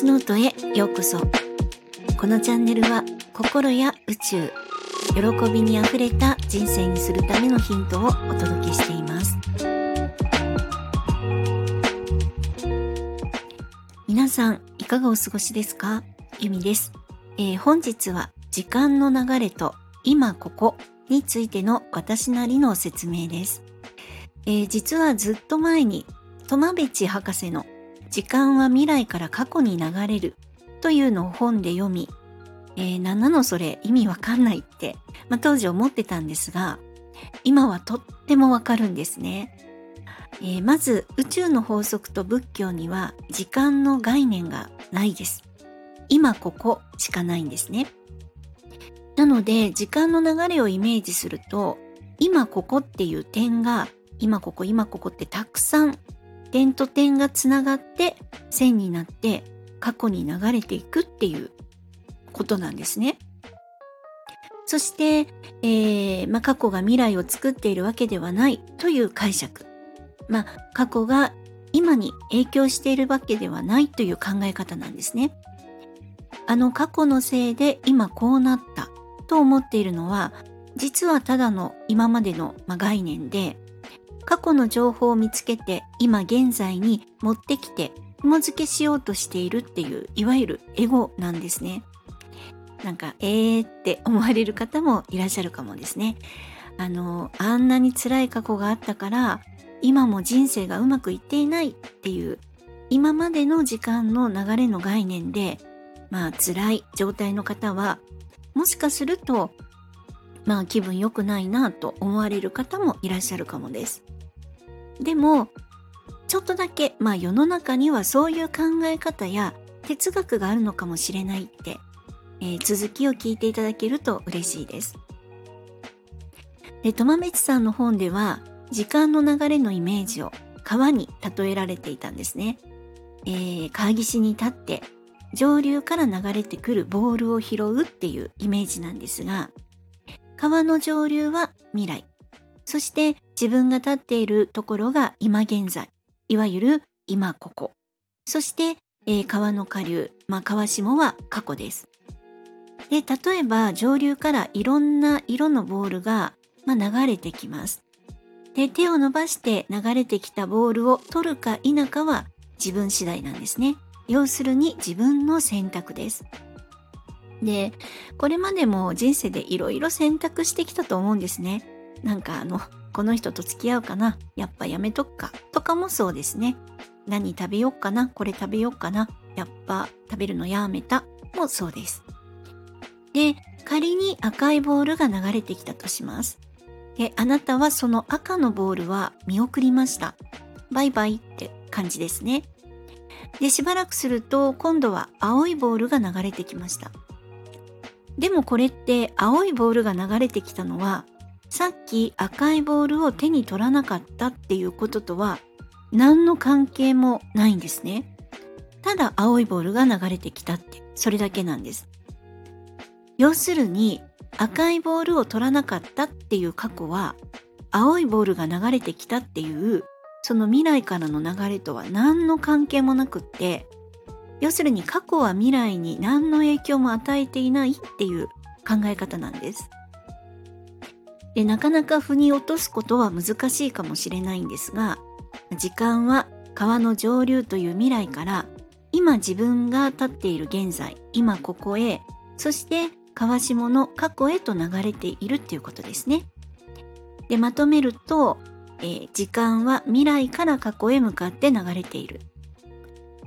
星ノートへようこそ。このチャンネルは心や宇宙喜びにあふれた人生にするためのヒントをお届けしています。皆さんいかがお過ごしですか？ゆみです、えー、本日は時間の流れと今ここについての私なりの説明です、えー、実はずっと前にトマベチ博士の時間は未来から過去に流れるというのを本で読み、えー、何なのそれ意味わかんないって、まあ、当時思ってたんですが、今はとってもわかるんですね。えー、まず宇宙の法則と仏教には時間の概念がないです。今ここしかないんですね。なので時間の流れをイメージすると今ここっていう点が今ここ今ここってたくさん点と点がつながって線になって過去に流れていくっていうことなんですね。そして、えーまあ、過去が未来を作っているわけではないという解釈。まあ、過去が今に影響しているわけではないという考え方なんですね。あの過去のせいで今こうなったと思っているのは実はただの今までの概念で過去の情報を見つけて今現在に持ってきて紐付けしようとしているっていういわゆるエゴなんですね。なんかえーって思われる方もいらっしゃるかもですね。あのあんなに辛い過去があったから今も人生がうまくいっていないっていう今までの時間の流れの概念でまあ辛い状態の方はもしかするとまあ気分良くないなと思われる方もいらっしゃるかもです。でもちょっとだけまあ世の中にはそういう考え方や哲学があるのかもしれないって、えー、続きを聞いていただけると嬉しいです。で、トマメチさんの本では時間の流れのイメージを川に例えられていたんですね。えー、川岸に立って上流から流れてくるボールを拾うっていうイメージなんですが、川の上流は未来、そして自分が立っているところが今現在、いわゆる今ここ。そして、えー、川の下流、まあ、川下は過去です。で、例えば上流からいろんな色のボールが、まあ、流れてきます。で、手を伸ばして流れてきたボールを取るか否かは自分次第なんですね。要するに自分の選択です。で、これまでも人生でいろいろ選択してきたと思うんですね。なんかあの、この人と付き合うかな？やっぱやめとくか？とかもそうですね。何食べよっかな？これ食べよっかな？やっぱ食べるのやめた？もそうです。で、仮に赤いボールが流れてきたとします。で、あなたはその赤のボールは見送りました。バイバイって感じですね。で、しばらくすると今度は青いボールが流れてきました。でもこれって青いボールが流れてきたのはさっき赤いボールを手に取らなかったっていうこととは何の関係もないんですね。ただ青いボールが流れてきたってそれだけなんです。要するに赤いボールを取らなかったっていう過去は青いボールが流れてきたっていうその未来からの流れとは何の関係もなくって要するに過去は未来に何の影響も与えていないっていう考え方なんです。でなかなか腑に落とすことは難しいかもしれないんですが時間は川の上流という未来から今自分が立っている現在今ここへそして川下の過去へと流れているっていうことですね。でまとめると、えー、時間は未来から過去へ向かって流れている、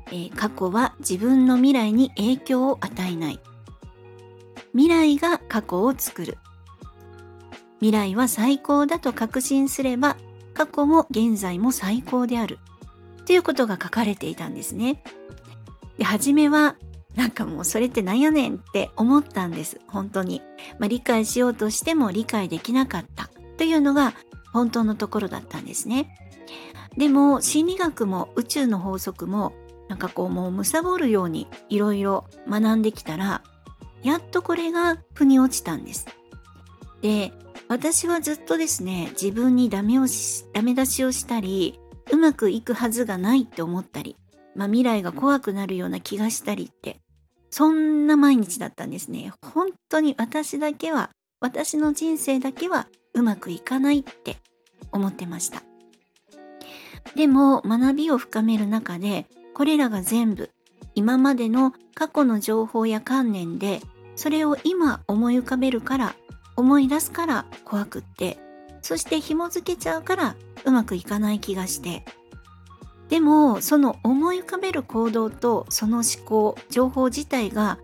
えー、過去は自分の未来に影響を与えない。未来が過去を作る。未来は最高だと確信すれば過去も現在も最高であるということが書かれていたんですね。で初めはなんかもうそれってなんやねんって思ったんです本当に、まあ、理解しようとしても理解できなかったというのが本当のところだったんですね。でも心理学も宇宙の法則もなんかこうもう貪るようにいろいろ学んできたらやっとこれが腑に落ちたんです。で私はずっとですね自分にダメをしダメ出しをしたりうまくいくはずがないって思ったりまあ、未来が怖くなるような気がしたりって、そんな毎日だったんですね。本当に私だけは、私の人生だけはうまくいかないって思ってました。でも学びを深める中で、これらが全部今までの過去の情報や観念でそれを今思い浮かべるから思い出すから怖くってそして紐付けちゃうからうまくいかない気がしてでもその思い浮かべる行動とその思考情報自体が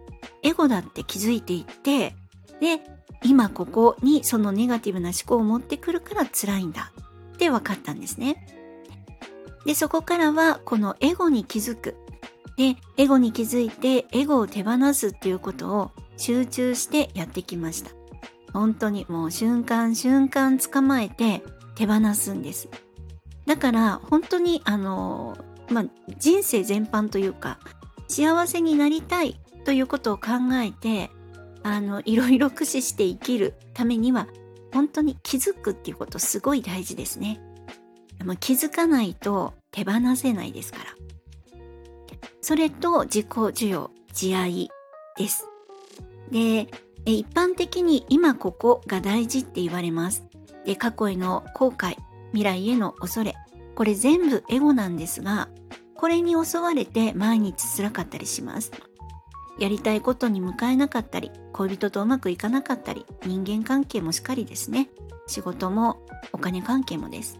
エゴだって気づいていってで今ここにそのネガティブな思考を持ってくるから辛いんだって分かったんですね。でそこからはこのエゴに気づくでエゴに気づいてエゴを手放すっていうことを集中してやってきました。本当にもう瞬間瞬間捕まえて手放すんです。だから本当にあの、まあ、人生全般というか幸せになりたいということを考えてあのいろいろ駆使して生きるためには本当に気づくっていうことすごい大事ですね。でも気づかないと手放せないですから。それと自己需要、自愛です。で、一般的に今ここが大事って言われます。で、過去への後悔、未来への恐れ、これ全部エゴなんですが、これに襲われて毎日辛かったりします。やりたいことに向かえなかったり、恋人とうまくいかなかったり、人間関係もしっかりですね。仕事もお金関係もです。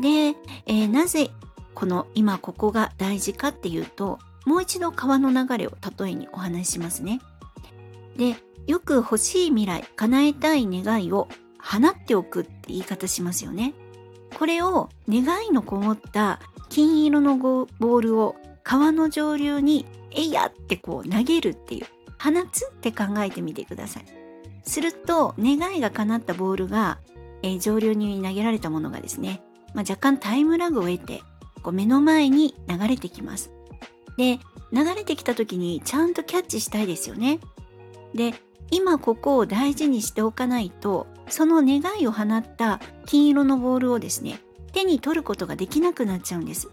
で、えー、なぜこの今ここが大事かっていうと、もう一度川の流れを例えにお話ししますね。で、よく欲しい未来、叶えたい願いを放っておくって言い方しますよね。これを願いのこもった金色のボールを川の上流にえいやってこう投げるっていう放つって考えてみてください。すると願いが叶ったボールが、えー、上流に投げられたものがですね、まあ、若干タイムラグを得てこう目の前に流れてきます。で流れてきた時にちゃんとキャッチしたいですよね。で今ここを大事にしておかないとその願いを放った金色のボールをですね手に取ることができなくなっちゃうんです。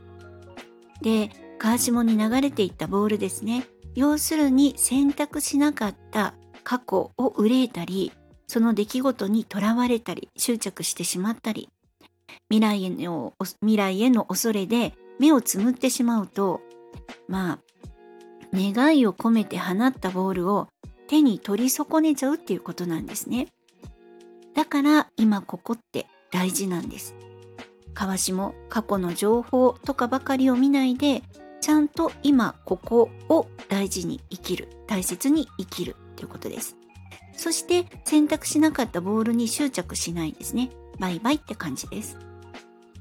で川下に流れていったボールですね要するに選択しなかった過去を憂えたりその出来事にとらわれたり執着してしまったり未来への未来への恐れで目をつむってしまうとまあ願いを込めて放ったボールを手に取り損ねちゃうっていうことなんですね。だから今ここって大事なんです。川下過去の情報とかばかりを見ないでちゃんと今ここを大事に生きる大切に生きるということです。そして選択しなかったボールに執着しないですね。バイバイって感じです。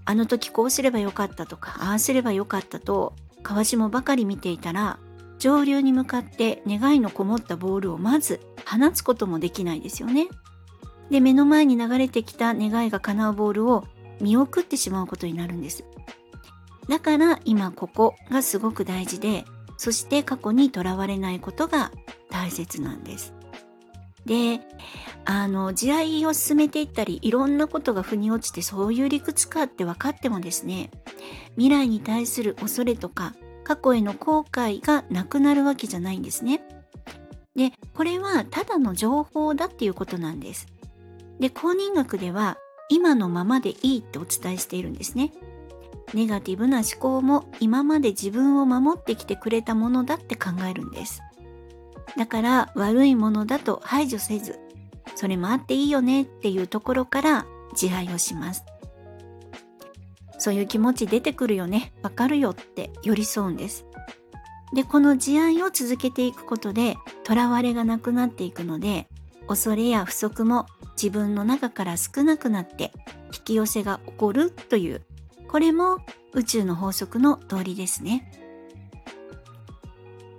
あの時こうすればよかったとかああすればよかったと川下ばかり見ていたら上流に向かって願いのこもったボールをまず放つこともできないですよね。で目の前に流れてきた願いが叶うボールを見送ってしまうことになるんです。だから今ここがすごく大事でそして過去にとらわれないことが大切なんです。であの地合を進めていったりいろんなことが腑に落ちてそういう理屈かって分かってもですね未来に対する恐れとか過去への後悔がなくなるわけじゃないんですね。でこれはただの情報だっていうことなんです。で公認学では今のままでいいってお伝えしているんですね。ネガティブな思考も今まで自分を守ってきてくれたものだって考えるんです。だから悪いものだと排除せず、それもあっていいよねっていうところから自愛をします。そういう気持ち出てくるよね、わかるよって寄り添うんです。で、この自愛を続けていくことで、囚われがなくなっていくので、恐れや不足も自分の中から少なくなって引き寄せが起こるというこれも宇宙の法則の通りですね、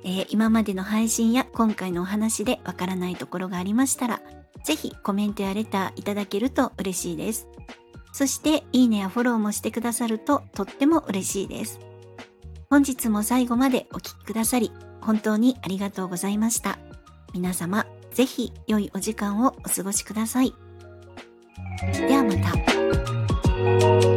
えー、今までの配信や今回のお話でわからないところがありましたらぜひコメントやレターいただけると嬉しいです。そしていいねやフォローもしてくださるととっても嬉しいです本日も最後までお聴きくださり本当にありがとうございました皆様ぜひ良いお時間をお過ごしください。ではまた。